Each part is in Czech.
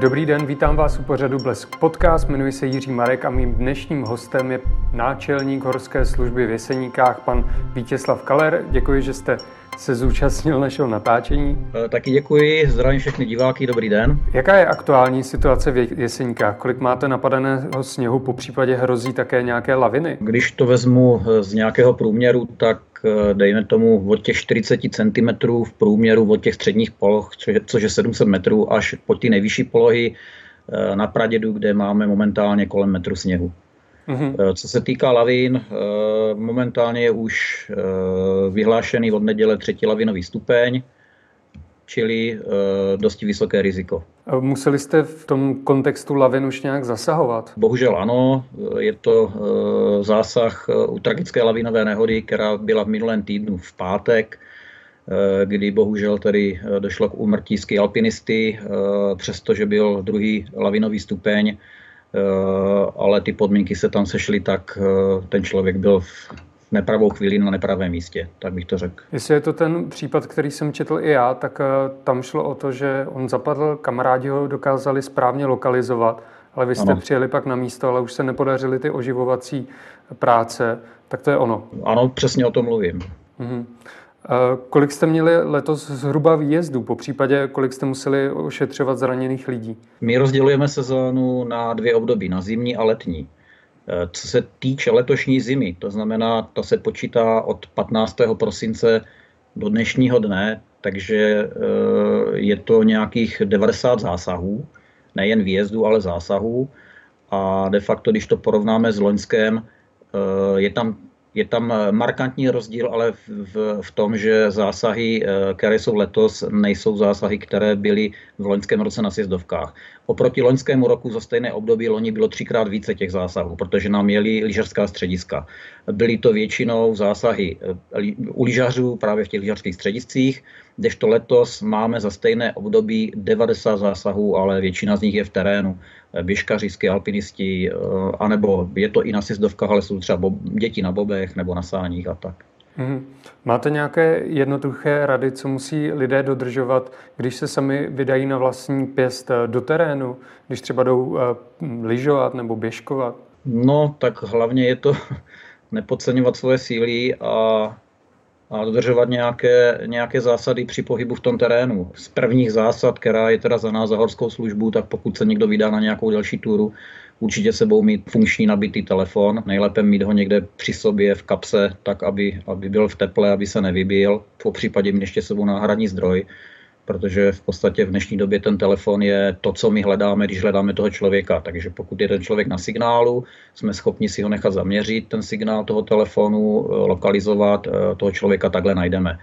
Dobrý den, vítám vás u pořadu Blesk Podcast, jmenuji se Jiří Marek a mým dnešním hostem je náčelník Horské služby v Jeseníkách, pan Vítězslav Kaler. Děkuji, že jste se zúčastnil našeho natáčení. E, taky děkuji, zdravím všechny diváky, dobrý den. Jaká je aktuální situace v Jeseníkách? Kolik máte napadeného sněhu, po případě hrozí také nějaké laviny? Když to vezmu e, z nějakého průměru, tak dejme tomu od těch 40 cm v průměru od těch středních poloh, což je 700 metrů, až po ty nejvyšší polohy na Pradědu, kde máme momentálně kolem metru sněhu. Mm-hmm. Co se týká lavín, eh, momentálně je už eh, vyhlášený od neděle třetí lavinový stupeň, čili dosti vysoké riziko. Museli jste v tom kontextu lavin už nějak zasahovat? Bohužel ano, je to zásah u tragické lavinové nehody, která byla v minulém týdnu v pátek, kdy bohužel tedy došlo k úmrtí ski alpinisty, přestože byl druhý lavinový stupeň, Eh, ale ty podmínky se tam sešly tak, eh, ten člověk byl v nepravou chvíli na nepravém místě, tak bych to řekl. Jestli je to ten případ, který jsem četl i já, tak eh, tam šlo o to, že on zapadl, kamarádi ho dokázali správně lokalizovat, ale vy jste ano. přijeli pak na místo, ale už se nepodařily ty oživovací práce, tak to je ono. Ano, přesně o tom mluvím. Mhm. Kolik jste měli letos zhruba výjezdů, po případě kolik jste museli ošetřovat zraněných lidí? My rozdělujeme sezónu na dvě období, na zimní a letní. E, co se týče letošní zimy, to znamená, to se počítá od 15. prosince do dnešního dne, takže e, je to nějakých 90 zásahů, nejen výjezdů, ale zásahů. A de facto, když to porovnáme s loňském, e, je tam je tam eh, markantní rozdíl, ale v, v, v tom, že zásahy, eh, které jsou letos, nejsou zásahy, které byly v loňském roce na sjezdovkách. Oproti loňskému roku za stejné období loni bylo třikrát více těch zásahů, protože nám měli lyžařská střediska. Byly to většinou zásahy eh, u lyžařů právě v těch lyžařských střediscích, kdežto letos máme za stejné období 90 zásahů, ale většina z nich je v terénu. Běžkaři, alpinisti, anebo je to i na sjezdovkách, ale jsou třeba děti na bobech nebo na sáních a tak. Hmm. Máte nějaké jednoduché rady, co musí lidé dodržovat, když se sami vydají na vlastní pěst eh, do terénu, když třeba jdou uh, lyžovat nebo běžkovat? No, tak hlavně je to nepodceňovat svoje síly a, a dodržovat nějaké, nějaké zásady při pohybu v tom terénu. Z prvních zásad, která je teda za nás za horskou službu, tak pokud se někdo vydá na nějakou další túru, určitě sebou mít funkční nabitý telefon, nejlépe mít ho někde při sobě v kapse, tak aby, aby byl v teple, aby se nevybil, po případě mít ještě sebou náhradní zdroj, protože v podstatě v dnešní době ten telefon je to, co my hledáme, když hledáme toho člověka. Takže pokud je ten člověk na signálu, jsme schopni si ho nechat zaměřit, ten signál toho telefonu, lokalizovat, eh, toho člověka takhle najdeme.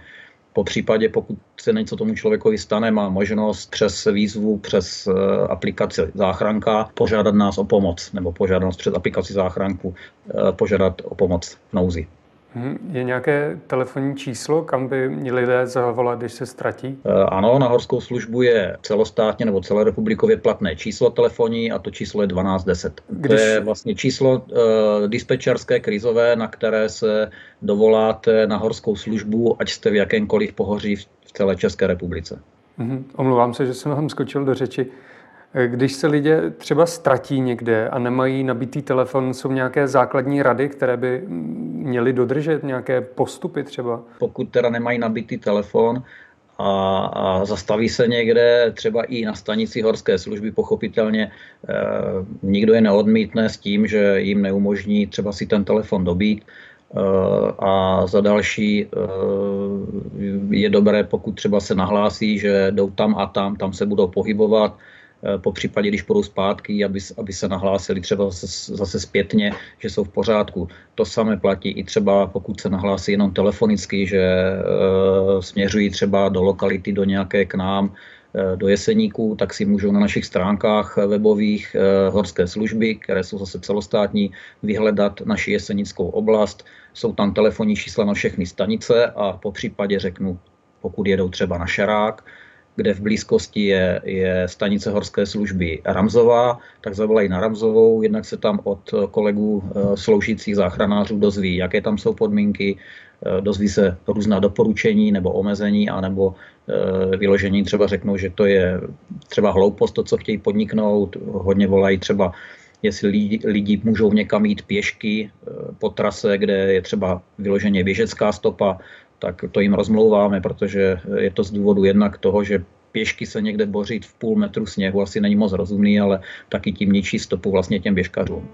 Po případě, pokud se něco tomu člověkovi stane, má možnost přes výzvu, přes eh, aplikaci záchranka požádat nás o pomoc, nebo požádat nás přes aplikaci záchranku eh, požádat o pomoc v nouzi. Mhm. Je nějaké telefonní číslo, kam by měli lidé zavolat, když se ztratí? Eh, ano, na horskou službu je celostátně nebo celé republikově platné číslo telefonní a to číslo je 1210. Když... To je vlastně číslo uh, dispečerské krizové, na které se dovoláte na horskou službu, ať jste v jakémkoliv pohoří v celé České republice. Mm-hmm. Omlouvám se, že jsem vám skočil do řeči. Když se lidé třeba ztratí někde a nemají nabitý telefon, jsou nějaké základní rady, které by měli dodržet, nějaké postupy třeba? Pokud teda nemají nabitý telefon, a, a zastaví se někde, třeba i na stanici horské služby, pochopitelně e, nikdo je neodmítne s tím, že jim neumožní třeba si ten telefon dobít. E, a za další je dobré, pokud třeba se nahlásí, že jdou tam a tam, tam se budou pohybovat, Eh, po případě, když půjdou zpátky, aby, aby se nahlásili třeba zase, zase zpětně, že jsou v pořádku. To samé platí i třeba, pokud se nahlásí jenom telefonicky, že e, směřují třeba do lokality, do nějaké k nám, e, do Jeseníků, tak si můžou na našich stránkách webových e, horské služby, které jsou zase celostátní, vyhledat naši jesenickou oblast. Jsou tam telefonní čísla na všechny stanice a po případě řeknu, pokud jedou třeba na Šarák, kde v blízkosti je, je stanice horské služby Ramzová, tak zavolají na Ramzovou, jednak se tam od kolegů eh, sloužících záchranářů dozví, jaké tam jsou podmínky, eh, dozví se různá doporučení nebo omezení, anebo eh, vyložení třeba řeknou, že to je třeba hloupost, to, co chtějí podniknout, hodně volají třeba jestli lidi, lidi můžou někam jít pěšky po trase, kde je třeba vyloženě běžecká stopa, tak to jim rozmlouváme, protože je to z důvodu jednak toho, že pěšky se někde bořit v půl metru sněhu asi není moc rozumný, ale taky tím ničí stopu vlastně těm běžkařům.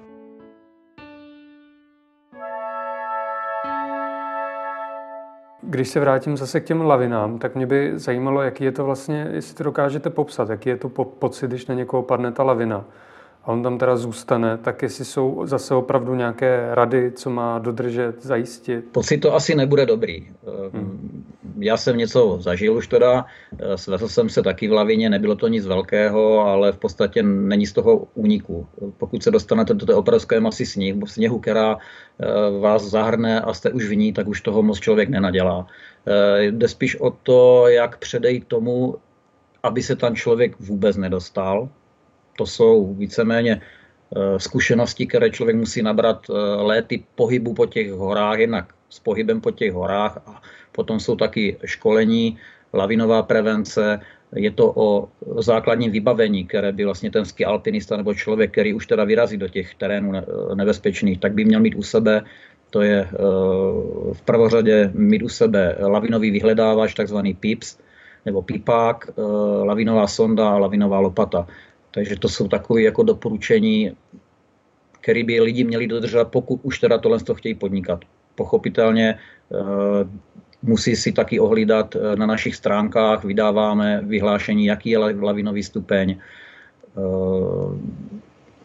Když se vrátím zase k těm lavinám, tak mě by zajímalo, jaký je to vlastně, jestli to dokážete popsat, jaký je to po- pocit, když na někoho padne ta lavina a on tam teda zůstane, tak jestli jsou zase opravdu nějaké rady, co má dodržet, zajistit? Pocit to asi nebude dobrý. Hmm. Já jsem něco zažil už teda, svezl jsem se taky v lavině, nebylo to nic velkého, ale v podstatě není z toho úniku. Pokud se dostanete do té obrovské masy sněhu, sněhu, která eh, vás zahrne a jste už v ní, tak už toho moc člověk nenadělá. Eh, jde spíš o to, jak předejít tomu, aby se tam člověk vůbec nedostal, to jsou víceméně eh, zkušenosti, které člověk musí nabrat eh, léty pohybu po těch horách, jednak s pohybem po těch horách a potom jsou taky školení, lavinová prevence, je to o základním vybavení, které by vlastně ten ski alpinista nebo člověk, který už teda vyrazí do těch terénů nebezpečných, tak by měl mít u sebe, to je eh, v prvořadě mít u sebe lavinový vyhledávač, takzvaný PIPS, nebo pipák, lavinová sonda a lavinová lopata. Takže to jsou takové jako doporučení, které by lidi měli dodržovat, pokud už teda tohle to chtějí podnikat. Pochopitelně eh, musí si taky ohlídat eh, na našich stránkách, vydáváme vyhlášení, jaký je lavinový stupeň eh,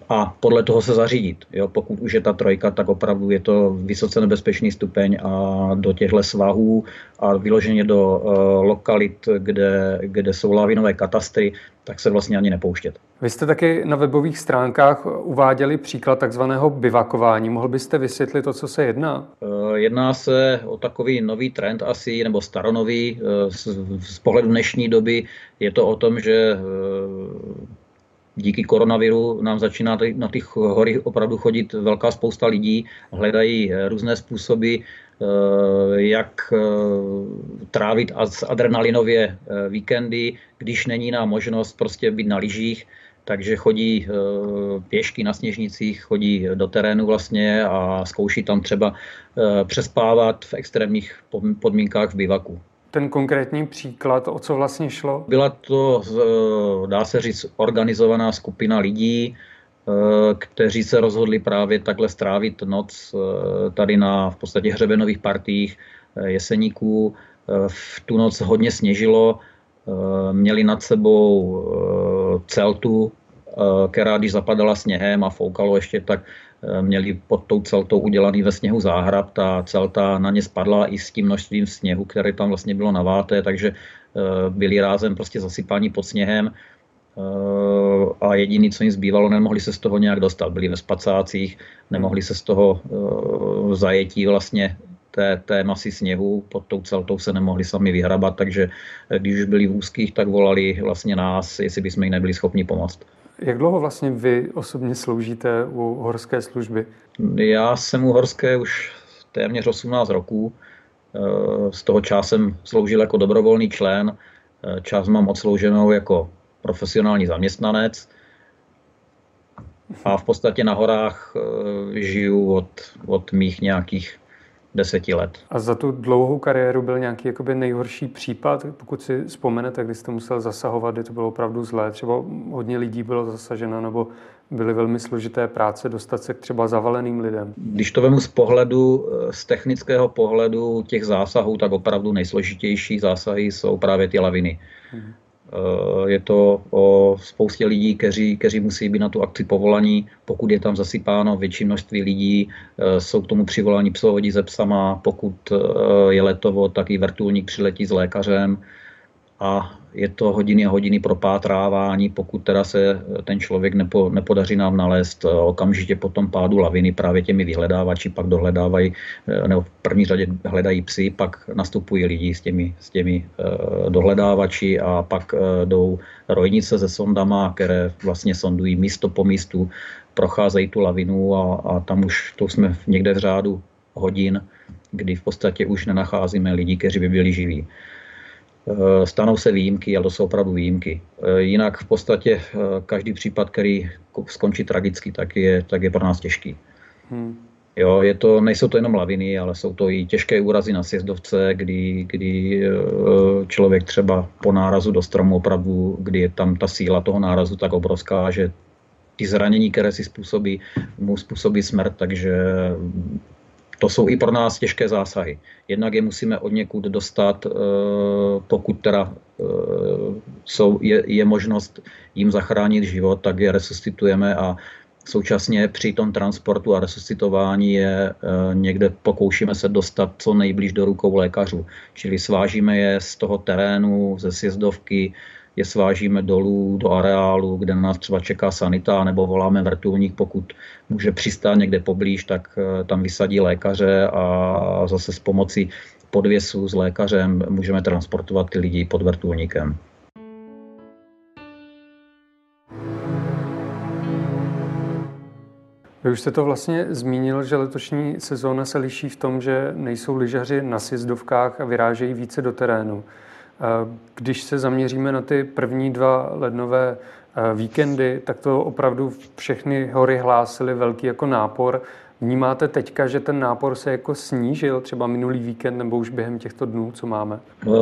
a podle toho se zařídit. Jo, pokud už je ta trojka, tak opravdu je to vysoce nebezpečný stupeň a do těchto svahů a vyloženě do uh, lokalit, kde, kde jsou lavinové katastry, tak se vlastně ani nepouštět. Vy jste taky na webových stránkách uváděli příklad takzvaného bivakování. Mohl byste vysvětlit to, co se jedná? Uh, jedná se o takový nový trend asi, nebo staronový. Uh, z, z pohledu dnešní doby je to o tom, že díky koronaviru nám začíná na ty hory opravdu chodit velká spousta lidí, hledají eh, různé způsoby, eh, jak eh, trávit adrenalinově víkendy, když není nám možnost prostě být na lyžích, takže chodí pěšky na sněžnicích, chodí do terénu vlastně a zkouší tam třeba přespávat v extrémních podmínkách v bivaku ten konkrétní příklad, o co vlastně šlo? Byla to, dá se říct, organizovaná skupina lidí, eh, kteří se rozhodli právě takhle strávit noc eh, tady na v podstatě hřebenových partích eh, jeseníků. V tu noc hodně sněžilo, měli nad sebou celtu, která když zapadala sněhem a foukalo ještě, tak Eh, měli pod tou celtou udělaný ve sněhu záhrab. Ta celta na ně spadla i s tím množstvím sněhu, které tam vlastně bylo naváté, takže eh, byli rázem prostě zasypáni pod sněhem eh, a jediný, co jim zbývalo, nemohli se z toho nějak dostat. Byli ve spacácích, nemohli se z toho zajetí vlastně té, té masy sněhu, pod tou celtou se nemohli sami vyhrabat, takže když už byli v úzkých, tak volali vlastně nás, jestli bychom jim nebyli schopni pomoct. Jak dlouho vlastně vy osobně sloužíte u horské služby? Já jsem u horské už téměř 18 roků. Z toho část jsem sloužil jako dobrovolný člen, část mám odslouženou jako profesionální zaměstnanec a v podstatě na horách eh, žiju od, od mých nějakých deseti let. A za tu dlouhou kariéru byl nějaký jakoby nejhorší případ, pokud si vzpomenete, kdy jste musel zasahovat, kdy to bylo opravdu zlé, třeba hodně lidí bylo zasaženo, nebo byly velmi složité práce dostat se k třeba zavaleným lidem? Když to vemu z pohledu, z technického pohledu těch zásahů, tak opravdu nejsložitější zásahy jsou právě ty laviny. Hmm. Eh, je to o spoustě lidí, kteří, kteří musí být na tu akci povolaní. Pokud je tam zasypáno větší množství lidí, eh, jsou k tomu přivolaní psovodí ze psama. Pokud eh, je letovo, tak i vrtulník přiletí s lékařem. A je to hodiny a hodiny propátrávání, pokud teda se ten člověk nepo, nepodaří nám nalézt eh, okamžitě po tom pádu laviny právě těmi vyhledávači, pak dohledávají, eh, nebo v první řadě hledají psy, pak nastupují lidi s těmi, s těmi dohledávači a pak jdou rojnice se sondama, které vlastně sondují místo po místu, procházejí tu lavinu a, a tam už to jsme někde v řádu hodin, kdy v podstatě už nenacházíme lidi, kteří by byli živí. Eh, stanou se výjimky, ale to jsou opravdu výjimky. Eh, jinak v podstatě eh, každý případ, který skončí tragicky, tak je, tak je pro nás těžký. Hmm. Jo, je to, nejsou to jenom laviny, ale jsou to i těžké úrazy na sjezdovce, kdy, kdy člověk třeba po nárazu do stromu opravdu, kdy je tam ta síla toho nárazu tak obrovská, že ty zranění, které si způsobí, mu způsobí smrt, takže to jsou i pro nás těžké zásahy. Jednak je musíme od někud dostat, eh, pokud teda eh, jsou, je, je možnost jim zachránit život, tak je resuscitujeme a současně při tom transportu a resuscitování je eh, někde pokoušíme se dostat co nejblíž do rukou lékařů. Čili svážíme je z toho terénu, ze sjezdovky, je svážíme dolů do areálu, kde na nás třeba čeká sanita, nebo voláme vrtulník, pokud může přistát někde poblíž, tak eh, tam vysadí lékaře a zase s pomocí podvěsu s lékařem můžeme transportovat ty lidi pod vrtulníkem. Vy už jste to vlastně zmínil, že letošní sezóna se liší v tom, že nejsou lyžaři na sjezdovkách a vyrážejí více do terénu. Když se zaměříme na ty první dva lednové eh, víkendy, tak to opravdu všechny hory hlásily velký jako nápor. Vnímáte teďka, že ten nápor se jako snížil třeba minulý víkend nebo už během těchto dnů, co máme? Uh,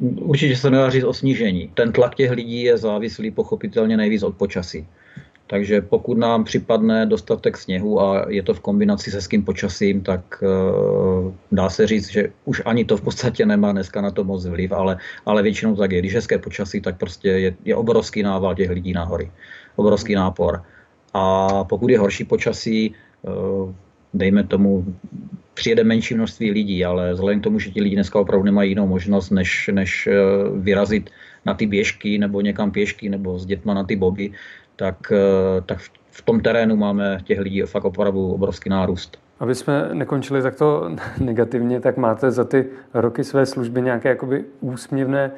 určitě se nedá říct o snížení. Ten tlak těch lidí je závislý pochopitelně nejvíc od počasí. Takže pokud nám připadne dostatek sněhu a je to v kombinaci se hezkým počasím, tak uh, dá se říct, že už ani to v podstatě nemá dneska na to moc vliv, ale, ale většinou tak je. Když hezké počasí, tak prostě je, je obrovský nával těch lidí na hory. Obrovský nápor. A pokud je horší počasí, uh, dejme tomu, přijede menší množství lidí, ale vzhledem k tomu, že ti lidi dneska opravdu nemají jinou možnost, než, než eh, vyrazit na ty běžky nebo někam pěšky nebo s dětma na ty boby, tak, eh, tak v tom terénu máme těch lidí fakt opravdu obrovský nárůst. Aby jsme nekončili takto negativně, tak máte za ty roky své služby nějaké jakoby úsměvné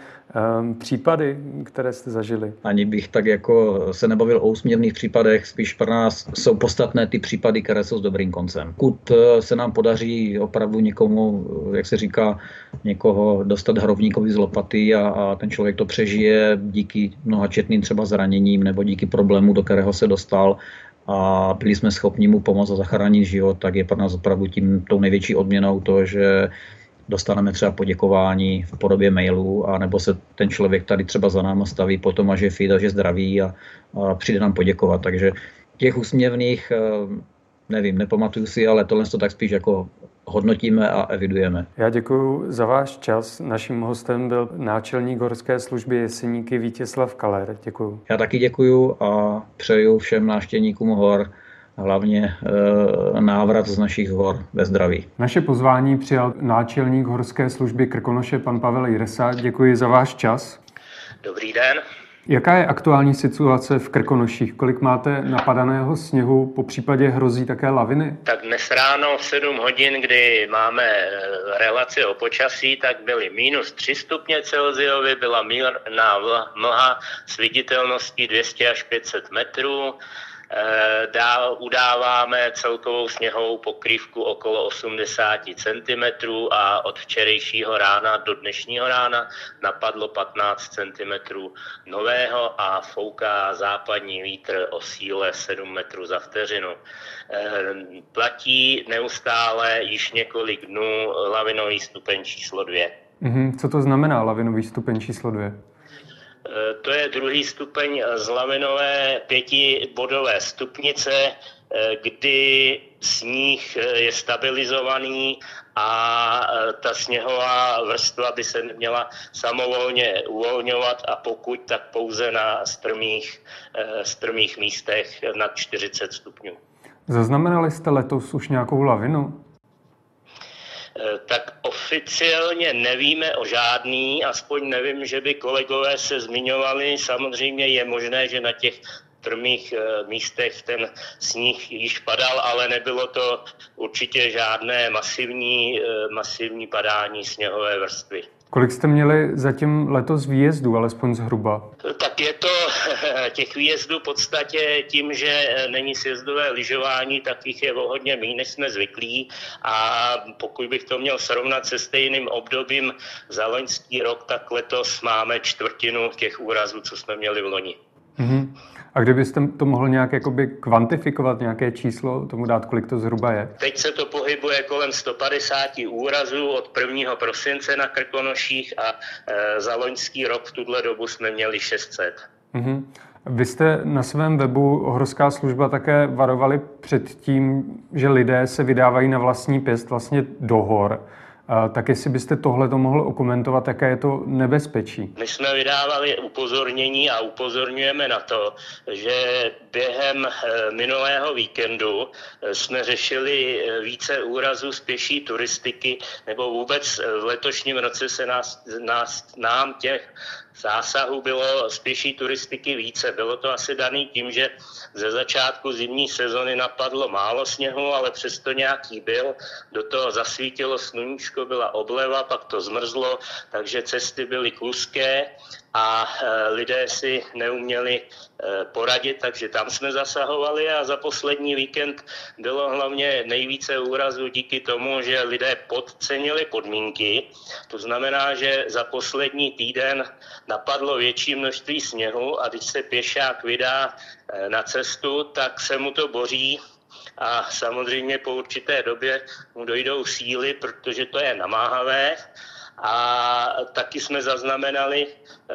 um, případy, které jste zažili? Ani bych tak jako se nebavil o úsměvných případech, spíš pro nás jsou podstatné ty případy, které jsou s dobrým koncem. Kud eh, se nám podaří opravdu někomu, jak se říká, někoho dostat hrovníkovi z lopaty a, a ten člověk to přežije díky mnoha četným třeba zraněním nebo díky problému, do kterého se dostal, a byli jsme schopni mu pomoct a zachránit život, tak je pro nás opravdu tím tou největší odměnou to, že dostaneme třeba poděkování v podobě mailu, a nebo se ten člověk tady třeba za náma staví potom a že je fit a že zdraví a, a přijde nám poděkovat. Takže těch úsměvných, eh, nevím, nepamatuju si, ale tohle to tak spíš jako hodnotíme a evidujeme. Já děkuji za váš čas. Naším hostem byl náčelník horské služby Jeseníky Vítězslav Kaler. Děkuji. Já taky děkuji a přeju všem návštěvníkům hor hlavně e, návrat z našich hor ve zdraví. Naše pozvání přijal náčelník horské služby Krkonoše pan Pavel Jiresa. Děkuji za váš čas. Dobrý den. Jaká je aktuální situace v Krkonoších? Kolik máte napadaného sněhu? Po případě hrozí také laviny? Tak dnes ráno v 7 hodin, kdy máme eh, relaci o počasí, tak byly minus 3 stupně Celsiovy, byla mírná mlha s viditelností 200 až 500 metrů. Eh, dál udáváme celkovou sněhovou pokrývku okolo 80 cm a od včerejšího rána do dnešního rána napadlo 15 cm nového a fouká západní vítr o síle 7 metrů za vteřinu. Eh, platí neustále již několik dnů lavinový stupeň číslo 2. Mm-hmm. Co to znamená lavinový stupeň číslo 2? Eh, to je druhý stupeň z lavinové pětibodové stupnice, eh, kdy sníh eh, je stabilizovaný a ta sněhová vrstva by se měla samovolně uvolňovat a pokud, tak pouze na strmých, strmých místech nad 40 stupňů. Zaznamenali jste letos už nějakou lavinu? Tak oficiálně nevíme o žádný, aspoň nevím, že by kolegové se zmiňovali. Samozřejmě je možné, že na těch trmých eh, místech ten sníh již padal, ale nebylo to určitě žádné masivní, eh, masivní padání sněhové vrstvy. Kolik jste měli zatím letos výjezdů, alespoň zhruba? Tak je to těch výjezdů v podstatě tím, že není sjezdové lyžování, tak jich je o hodně méně, než jsme zvyklí. A pokud bych to měl srovnat se stejným obdobím za loňský rok, tak letos máme čtvrtinu těch úrazů, co jsme měli v loni. Mm-hmm. A kdybyste to mohl nějak jakoby kvantifikovat, nějaké číslo, tomu dát, kolik to zhruba je? Teď se to pohybuje kolem 150 úrazů od 1. prosince na Krkonoších a e, za loňský rok v tuhle dobu jsme měli 600. Mm-hmm. Vy jste na svém webu Horská služba také varovali před tím, že lidé se vydávají na vlastní pěst vlastně do hor. Tak jestli byste tohle to mohl okomentovat, jaké je to nebezpečí? My jsme vydávali upozornění a upozorňujeme na to, že během eh, minulého víkendu eh, jsme řešili eh, více úrazů z pěší turistiky, nebo vůbec v letošním roce se nás, nás nám těch zásahů bylo spěší turistiky více. Bylo to asi daný tím, že ze začátku zimní sezony napadlo málo sněhu, ale přesto nějaký byl. Do toho zasvítilo sluníčko, byla obleva, pak to zmrzlo, takže cesty byly kluské a e, lidé si neuměli e, poradit, takže tam jsme zasahovali a za poslední víkend bylo hlavně nejvíce úrazů díky tomu, že lidé podcenili podmínky. To znamená, že za poslední týden napadlo větší množství sněhu a když se pěšák vydá e, na cestu, tak se mu to boří a samozřejmě po určité době mu dojdou síly, protože to je namáhavé a taky jsme zaznamenali eh,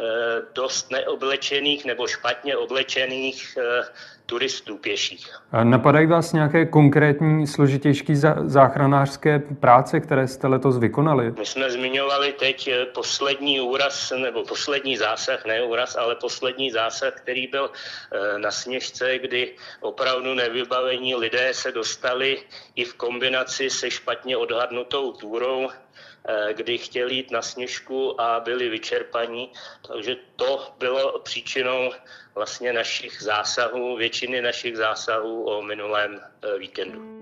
dost neoblečených nebo špatně oblečených eh, turistů pěších. A napadají vás nějaké konkrétní složitější záchranářské práce, které jste letos vykonali? My jsme zmiňovali teď eh, poslední úraz, nebo poslední zásah, ne úraz, ale poslední zásah, který byl na Sněžce, kdy opravdu nevybavení lidé se dostali i v kombinaci se špatně odhadnutou túrou kdy chtěli jít na sněžku a byli vyčerpaní. Takže to bylo příčinou vlastně našich zásahů, většiny našich zásahů o minulém eh, víkendu.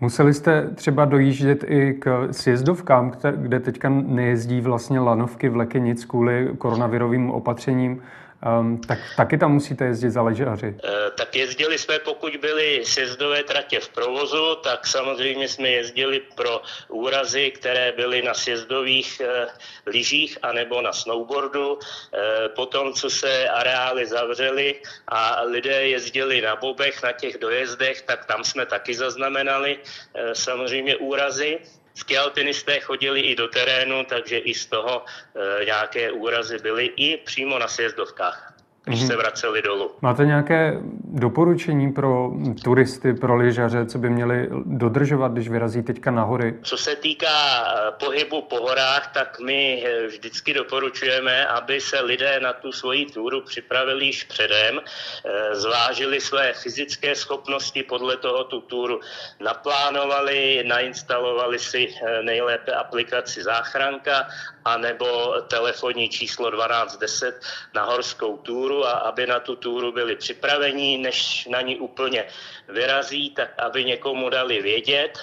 Museli jste třeba dojíždět i k sjezdovkám, kde teďka nejezdí vlastně lanovky vleky nic kvůli koronavirovým opatřením. Um, tak taky tam musíte jezdit za ležaři. E, tak jezdili jsme, pokud byly sjezdové tratě v provozu, tak samozřejmě jsme jezdili pro úrazy, které byly na sjezdových e, lyžích anebo na snowboardu. E, potom, co se areály zavřely a lidé jezdili na bobech, na těch dojezdech, tak tam jsme taky zaznamenali e, samozřejmě úrazy. Skialpinisté chodili i do terénu, takže i z toho e, nějaké úrazy byly i přímo na sjezdovkách když mm-hmm. se vraceli dolů. Máte nějaké doporučení pro turisty, pro lyžaře, co by měli dodržovat, když vyrazí teďka na hory? Co se týká eh, pohybu po horách, tak my eh, vždycky doporučujeme, aby se lidé na tu svoji túru připravili již předem, eh, zvážili své fyzické schopnosti, podle toho tu túru naplánovali, nainstalovali si nejlépe aplikaci záchranka anebo telefonní číslo 1210 na horskou túru a aby na tu túru byli připraveni, než na ní úplně vyrazí, tak aby někomu dali vědět,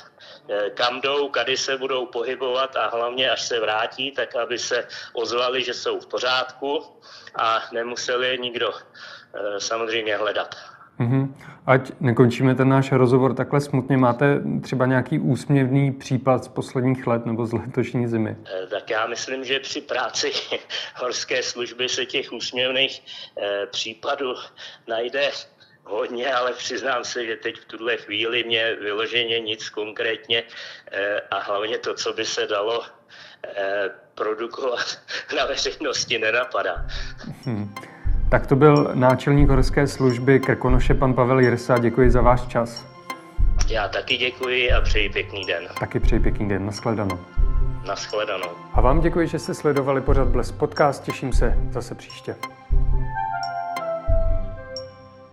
eh, kam jdou, kady se budou pohybovat a hlavně, až se vrátí, tak aby se ozvali, že jsou v pořádku a nemuseli nikdo eh, samozřejmě hledat. Mm-hmm. Ať nekončíme ten náš rozhovor takhle smutně, máte třeba nějaký úsměvný případ z posledních let nebo z letošní zimy? Eh, tak já myslím, že při práci horské služby se těch úsměvných eh, případů najde hodně, ale přiznám se, že teď v tuhle chvíli mě vyloženě nic konkrétně eh, a hlavně to, co by se dalo produkovat na veřejnosti, nenapadá. Hmm. Tak to byl náčelník horské služby Krkonoše, pan Pavel Jirsa. Děkuji za váš čas. Já taky děkuji a přeji pěkný den. Taky přeji pěkný den. Naschledanou. Naschledanou. A vám děkuji, že jste sledovali pořad Bles Podcast. Těším se zase příště.